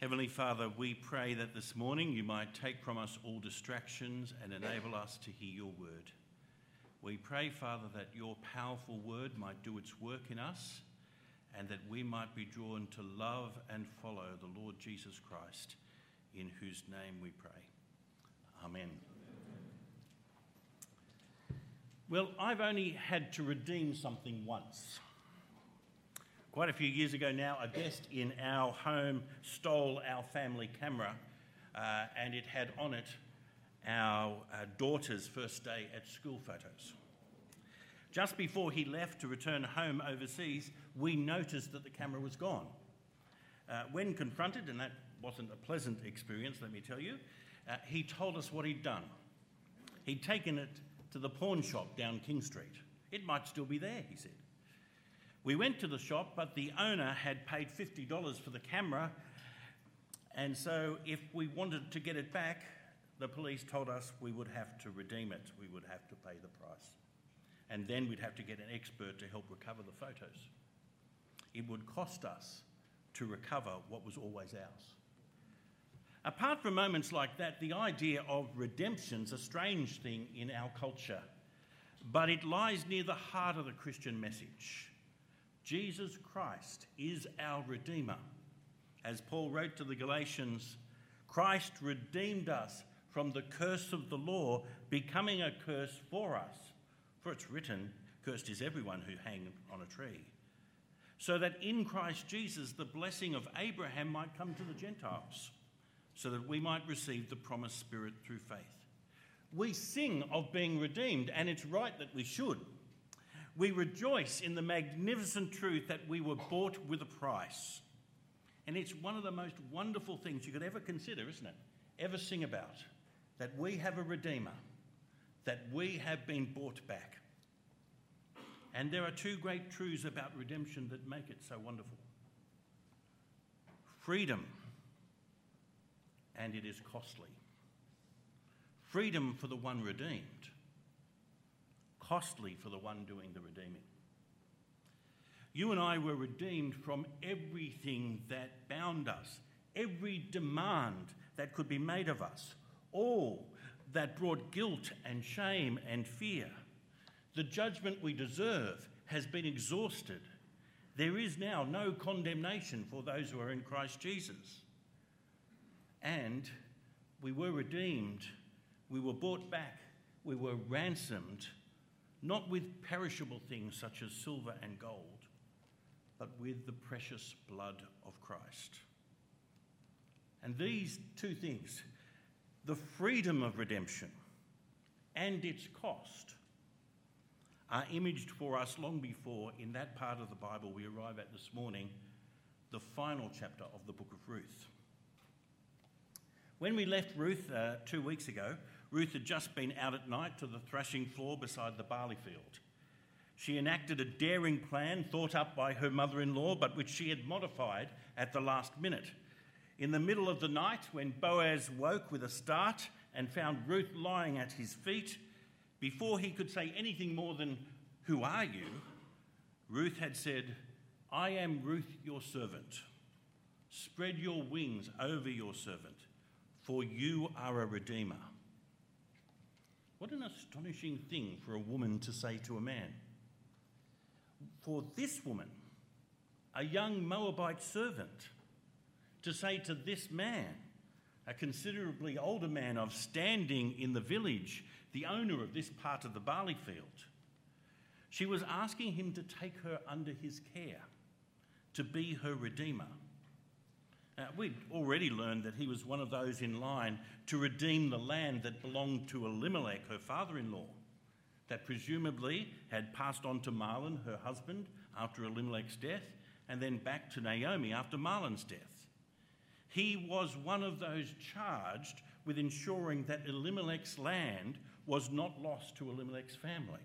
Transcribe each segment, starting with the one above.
Heavenly Father, we pray that this morning you might take from us all distractions and enable us to hear your word. We pray, Father, that your powerful word might do its work in us and that we might be drawn to love and follow the Lord Jesus Christ, in whose name we pray. Amen. Well, I've only had to redeem something once. Quite a few years ago now, a guest in our home stole our family camera uh, and it had on it our uh, daughter's first day at school photos. Just before he left to return home overseas, we noticed that the camera was gone. Uh, when confronted, and that wasn't a pleasant experience, let me tell you, uh, he told us what he'd done. He'd taken it to the pawn shop down King Street. It might still be there, he said. We went to the shop, but the owner had paid $50 for the camera, and so if we wanted to get it back, the police told us we would have to redeem it, we would have to pay the price. And then we'd have to get an expert to help recover the photos. It would cost us to recover what was always ours. Apart from moments like that, the idea of redemption's a strange thing in our culture, but it lies near the heart of the Christian message. Jesus Christ is our Redeemer. As Paul wrote to the Galatians, Christ redeemed us from the curse of the law, becoming a curse for us. For it's written, Cursed is everyone who hangs on a tree. So that in Christ Jesus the blessing of Abraham might come to the Gentiles, so that we might receive the promised Spirit through faith. We sing of being redeemed, and it's right that we should. We rejoice in the magnificent truth that we were bought with a price. And it's one of the most wonderful things you could ever consider, isn't it? Ever sing about. That we have a Redeemer, that we have been bought back. And there are two great truths about redemption that make it so wonderful freedom, and it is costly. Freedom for the one redeemed costly for the one doing the redeeming. You and I were redeemed from everything that bound us, every demand that could be made of us, all that brought guilt and shame and fear. The judgment we deserve has been exhausted. There is now no condemnation for those who are in Christ Jesus. And we were redeemed, we were bought back, we were ransomed not with perishable things such as silver and gold, but with the precious blood of Christ. And these two things, the freedom of redemption and its cost, are imaged for us long before in that part of the Bible we arrive at this morning, the final chapter of the book of Ruth. When we left Ruth uh, two weeks ago, Ruth had just been out at night to the threshing floor beside the barley field. She enacted a daring plan thought up by her mother in law, but which she had modified at the last minute. In the middle of the night, when Boaz woke with a start and found Ruth lying at his feet, before he could say anything more than, Who are you? Ruth had said, I am Ruth, your servant. Spread your wings over your servant, for you are a redeemer. What an astonishing thing for a woman to say to a man. For this woman, a young Moabite servant, to say to this man, a considerably older man of standing in the village, the owner of this part of the barley field, she was asking him to take her under his care, to be her redeemer. Uh, we'd already learned that he was one of those in line to redeem the land that belonged to Elimelech, her father in law, that presumably had passed on to Mahlon, her husband, after Elimelech's death, and then back to Naomi after Mahlon's death. He was one of those charged with ensuring that Elimelech's land was not lost to Elimelech's family.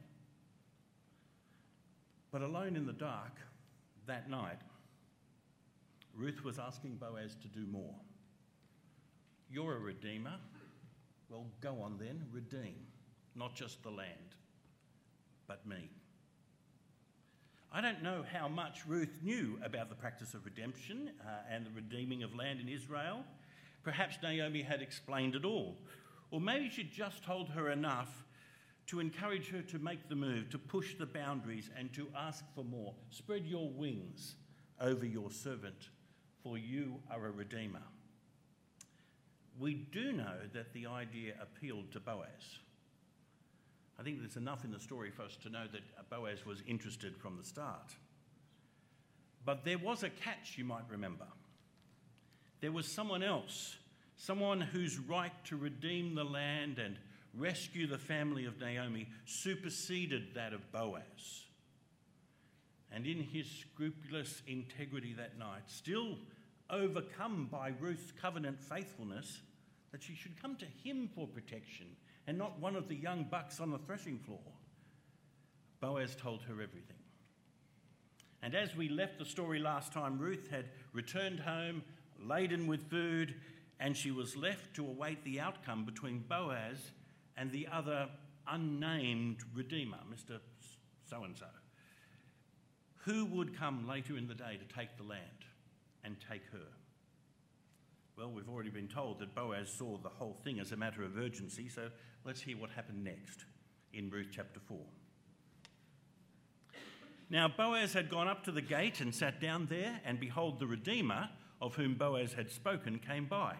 But alone in the dark that night, Ruth was asking Boaz to do more. You're a redeemer. Well, go on then, redeem, not just the land, but me. I don't know how much Ruth knew about the practice of redemption uh, and the redeeming of land in Israel. Perhaps Naomi had explained it all. Or maybe she'd just told her enough to encourage her to make the move, to push the boundaries, and to ask for more. Spread your wings over your servant, for you are a redeemer. We do know that the idea appealed to Boaz. I think there's enough in the story for us to know that Boaz was interested from the start. But there was a catch, you might remember. There was someone else, someone whose right to redeem the land and rescue the family of Naomi superseded that of Boaz. And in his scrupulous integrity that night, still overcome by Ruth's covenant faithfulness, that she should come to him for protection and not one of the young bucks on the threshing floor. Boaz told her everything. And as we left the story last time, Ruth had returned home laden with food, and she was left to await the outcome between Boaz and the other unnamed Redeemer, Mr. So and so, who would come later in the day to take the land and take her. Well, we've already been told that Boaz saw the whole thing as a matter of urgency, so let's hear what happened next in Ruth chapter 4. Now, Boaz had gone up to the gate and sat down there, and behold, the Redeemer, of whom Boaz had spoken, came by.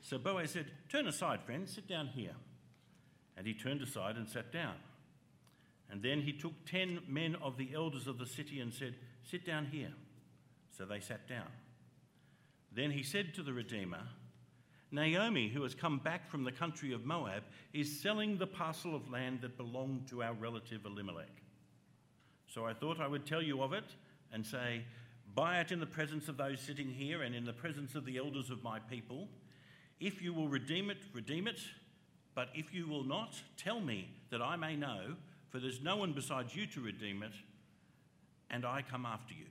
So Boaz said, Turn aside, friend, sit down here. And he turned aside and sat down. And then he took ten men of the elders of the city and said, Sit down here. So they sat down. Then he said to the Redeemer, Naomi, who has come back from the country of Moab, is selling the parcel of land that belonged to our relative Elimelech. So I thought I would tell you of it and say, Buy it in the presence of those sitting here and in the presence of the elders of my people. If you will redeem it, redeem it. But if you will not, tell me that I may know, for there's no one besides you to redeem it, and I come after you.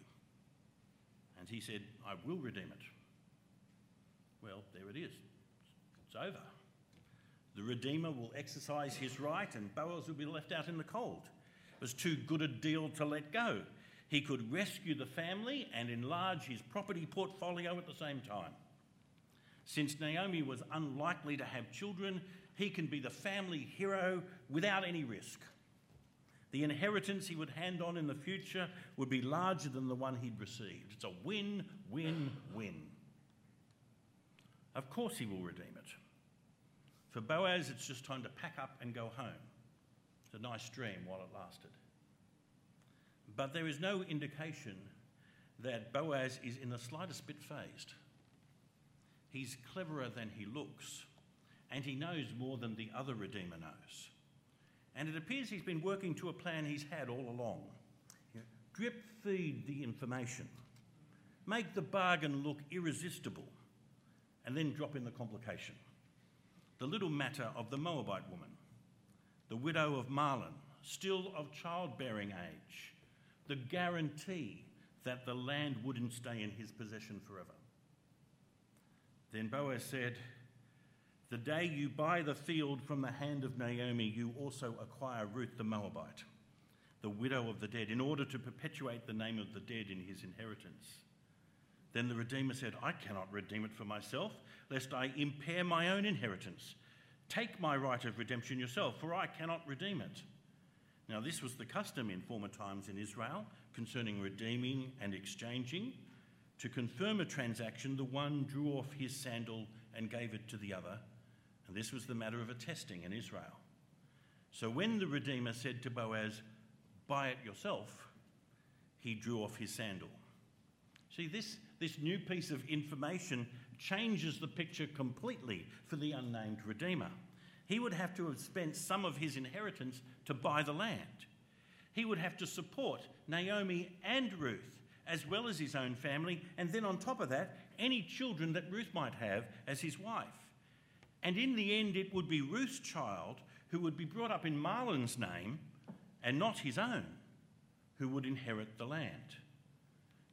And he said, I will redeem it. Well, there it is. It's over. The Redeemer will exercise his right, and Boaz will be left out in the cold. It was too good a deal to let go. He could rescue the family and enlarge his property portfolio at the same time. Since Naomi was unlikely to have children, he can be the family hero without any risk. The inheritance he would hand on in the future would be larger than the one he'd received. It's a win, win, win. Of course, he will redeem it. For Boaz, it's just time to pack up and go home. It's a nice dream while it lasted. But there is no indication that Boaz is in the slightest bit fazed. He's cleverer than he looks, and he knows more than the other Redeemer knows. And it appears he's been working to a plan he's had all along. Drip feed the information, make the bargain look irresistible, and then drop in the complication. The little matter of the Moabite woman, the widow of Mahlon, still of childbearing age, the guarantee that the land wouldn't stay in his possession forever. Then Boaz said, The day you buy the field from the hand of Naomi, you also acquire Ruth the Moabite, the widow of the dead, in order to perpetuate the name of the dead in his inheritance. Then the Redeemer said, I cannot redeem it for myself, lest I impair my own inheritance. Take my right of redemption yourself, for I cannot redeem it. Now, this was the custom in former times in Israel concerning redeeming and exchanging. To confirm a transaction, the one drew off his sandal and gave it to the other. And this was the matter of attesting in Israel. So when the Redeemer said to Boaz, Buy it yourself, he drew off his sandal. See, this this new piece of information changes the picture completely for the unnamed Redeemer. He would have to have spent some of his inheritance to buy the land. He would have to support Naomi and Ruth, as well as his own family, and then on top of that, any children that Ruth might have as his wife. And in the end, it would be Ruth's child who would be brought up in Mahlon's name and not his own who would inherit the land.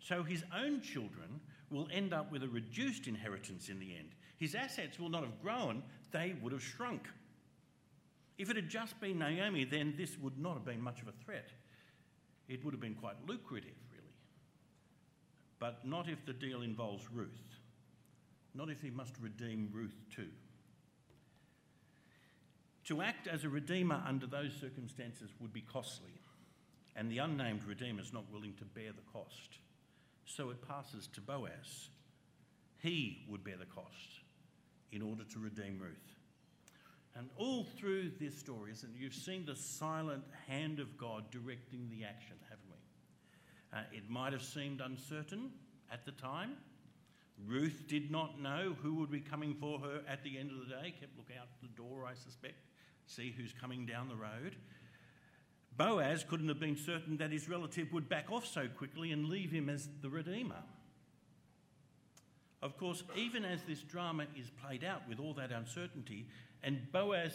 So his own children will end up with a reduced inheritance in the end. His assets will not have grown, they would have shrunk. If it had just been Naomi, then this would not have been much of a threat. it would have been quite lucrative, really. But not if the deal involves Ruth. Not if he must redeem Ruth too. To act as a redeemer under those circumstances would be costly, and the unnamed redeemer is not willing to bear the cost. So it passes to Boaz. He would bear the cost in order to redeem Ruth. And all through this story, isn't you've seen the silent hand of God directing the action, haven't we? Uh, it might have seemed uncertain at the time. Ruth did not know who would be coming for her at the end of the day, kept looking out the door, I suspect, see who's coming down the road. Boaz couldn't have been certain that his relative would back off so quickly and leave him as the Redeemer. Of course, even as this drama is played out with all that uncertainty, and Boaz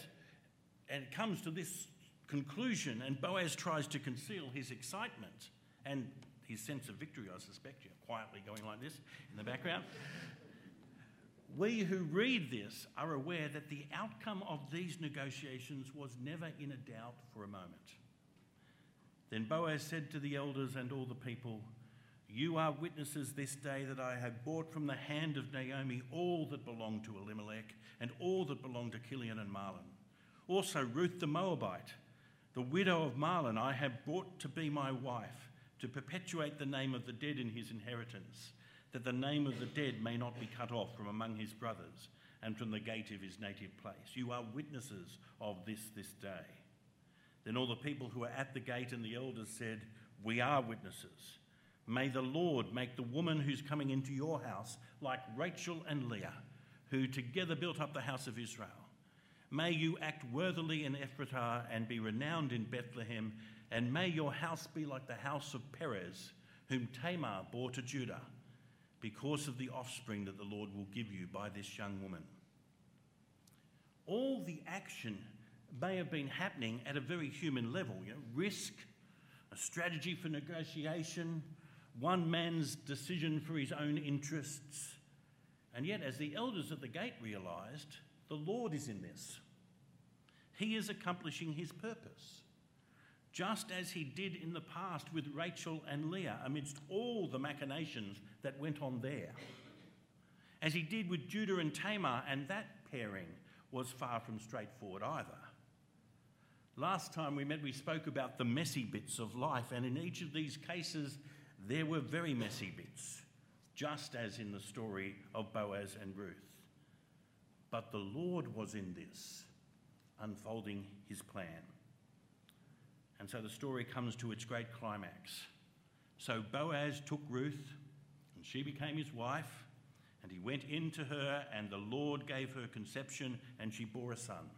and comes to this conclusion, and Boaz tries to conceal his excitement and his sense of victory, I suspect. You're quietly going like this in the background. We who read this are aware that the outcome of these negotiations was never in a doubt for a moment. Then Boaz said to the elders and all the people, You are witnesses this day that I have bought from the hand of Naomi all that belonged to Elimelech and all that belonged to Chilion and Mahlon. Also, Ruth the Moabite, the widow of Mahlon, I have brought to be my wife, to perpetuate the name of the dead in his inheritance, that the name of the dead may not be cut off from among his brothers and from the gate of his native place. You are witnesses of this this day. Then all the people who were at the gate and the elders said, We are witnesses. May the Lord make the woman who's coming into your house like Rachel and Leah who together built up the house of Israel. May you act worthily in Ephrathah and be renowned in Bethlehem, and may your house be like the house of Perez, whom Tamar bore to Judah, because of the offspring that the Lord will give you by this young woman. All the action may have been happening at a very human level you know, risk, a strategy for negotiation, one man's decision for his own interests and yet, as the elders at the gate realized, the Lord is in this. He is accomplishing his purpose, just as he did in the past with Rachel and Leah, amidst all the machinations that went on there. As he did with Judah and Tamar, and that pairing was far from straightforward either. Last time we met, we spoke about the messy bits of life, and in each of these cases, there were very messy bits just as in the story of Boaz and Ruth. But the Lord was in this, unfolding his plan. And so the story comes to its great climax. So Boaz took Ruth, and she became his wife, and he went in to her, and the Lord gave her conception, and she bore a son.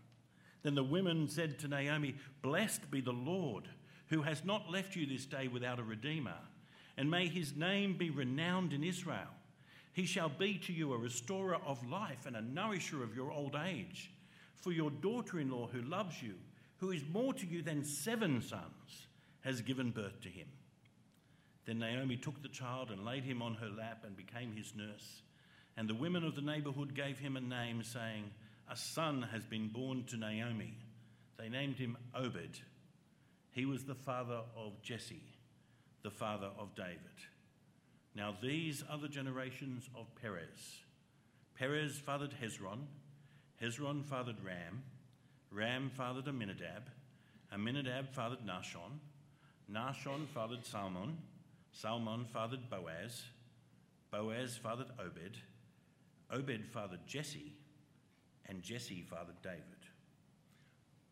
Then the women said to Naomi, Blessed be the Lord, who has not left you this day without a redeemer and may his name be renowned in Israel. He shall be to you a restorer of life and a nourisher of your old age. For your daughter in law, who loves you, who is more to you than seven sons, has given birth to him. Then Naomi took the child and laid him on her lap and became his nurse. And the women of the neighborhood gave him a name, saying, A son has been born to Naomi. They named him Obed. He was the father of Jesse the father of David. Now, these are the generations of Perez. Perez fathered Hezron, Hezron fathered Ram, Ram fathered Amminadab, Amminadab fathered Nahshon, Nahshon fathered Salmon, Salmon fathered Boaz, Boaz fathered Obed, Obed fathered Jesse, and Jesse fathered David.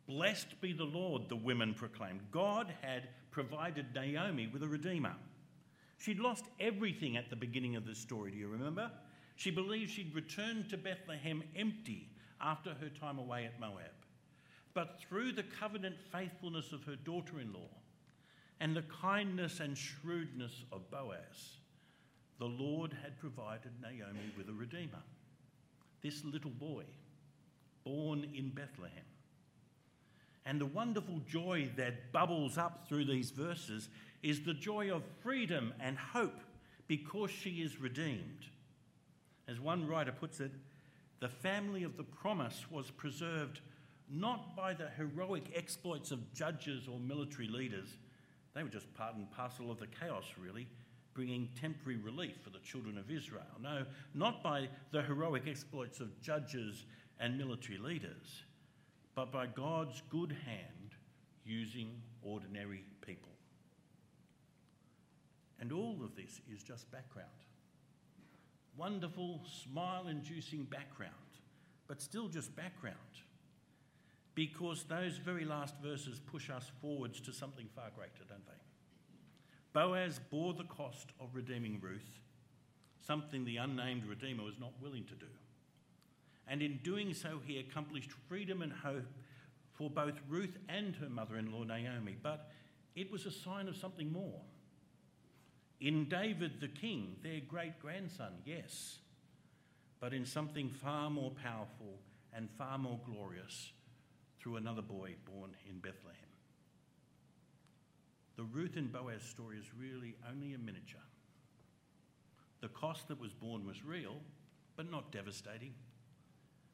Blessed be the Lord, the women proclaimed. God had provided Naomi with a redeemer. She'd lost everything at the beginning of the story, do you remember? She believed she'd returned to Bethlehem empty after her time away at Moab. But through the covenant faithfulness of her daughter in law and the kindness and shrewdness of Boaz, the Lord had provided Naomi with a redeemer. This little boy, born in Bethlehem. And the wonderful joy that bubbles up through these verses is the joy of freedom and hope because she is redeemed. As one writer puts it, the family of the promise was preserved not by the heroic exploits of judges or military leaders, They were just part and parcel of the chaos, really, bringing temporary relief for the children of Israel. No, not by the heroic exploits of judges and military leaders, but by God's good hand using ordinary people. And all of this is just background. Wonderful, smile inducing background, but still just background. Because those very last verses push us forwards to something far greater, don't they? Boaz bore the cost of redeeming Ruth, something the unnamed Redeemer was not willing to do. And in doing so, he accomplished freedom and hope for both Ruth and her mother in law Naomi. But it was a sign of something more. In David the king, their great grandson, yes, but in something far more powerful and far more glorious through another boy born in Bethlehem. The Ruth and Boaz story is really only a miniature. The cost that was borne was real, but not devastating.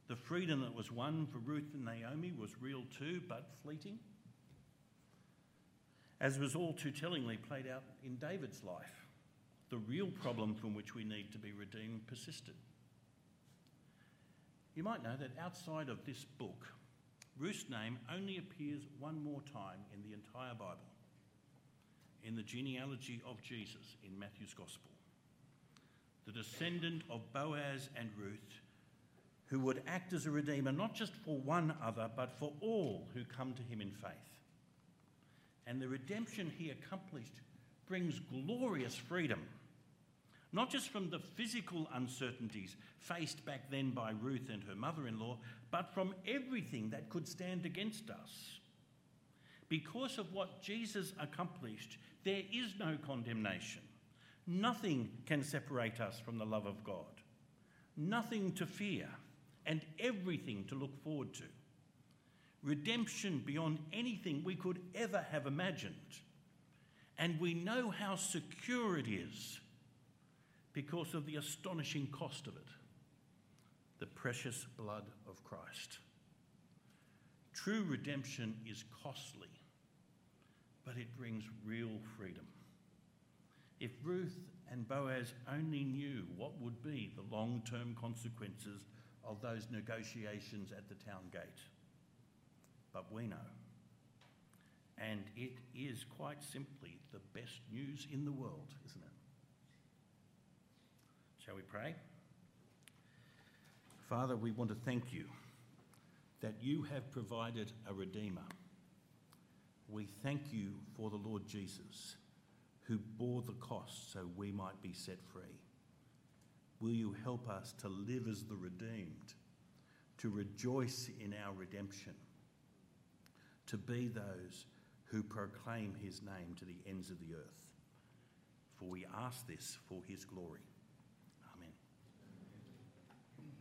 The freedom that was won for Ruth and Naomi was real too, but fleeting. As was all too tellingly played out in David's life, the real problem from which we need to be redeemed persisted. You might know that outside of this book, Ruth's name only appears one more time in the entire Bible, in the genealogy of Jesus in Matthew's Gospel. The descendant of Boaz and Ruth who would act as a redeemer not just for one other, but for all who come to him in faith. And the redemption he accomplished brings glorious freedom, not just from the physical uncertainties faced back then by Ruth and her mother in law, but from everything that could stand against us. Because of what Jesus accomplished, there is no condemnation. Nothing can separate us from the love of God. Nothing to fear and everything to look forward to. Redemption beyond anything we could ever have imagined. And we know how secure it is because of the astonishing cost of it the precious blood of Christ. True redemption is costly, but it brings real freedom. If Ruth and Boaz only knew what would be the long term consequences of those negotiations at the town gate. But we know. And it is quite simply the best news in the world, isn't it? Shall we pray? Father, we want to thank you that you have provided a Redeemer. We thank you for the Lord Jesus, who bore the cost so we might be set free. Will you help us to live as the redeemed, to rejoice in our redemption, to be those who proclaim his name to the ends of the earth? For we ask this for his glory.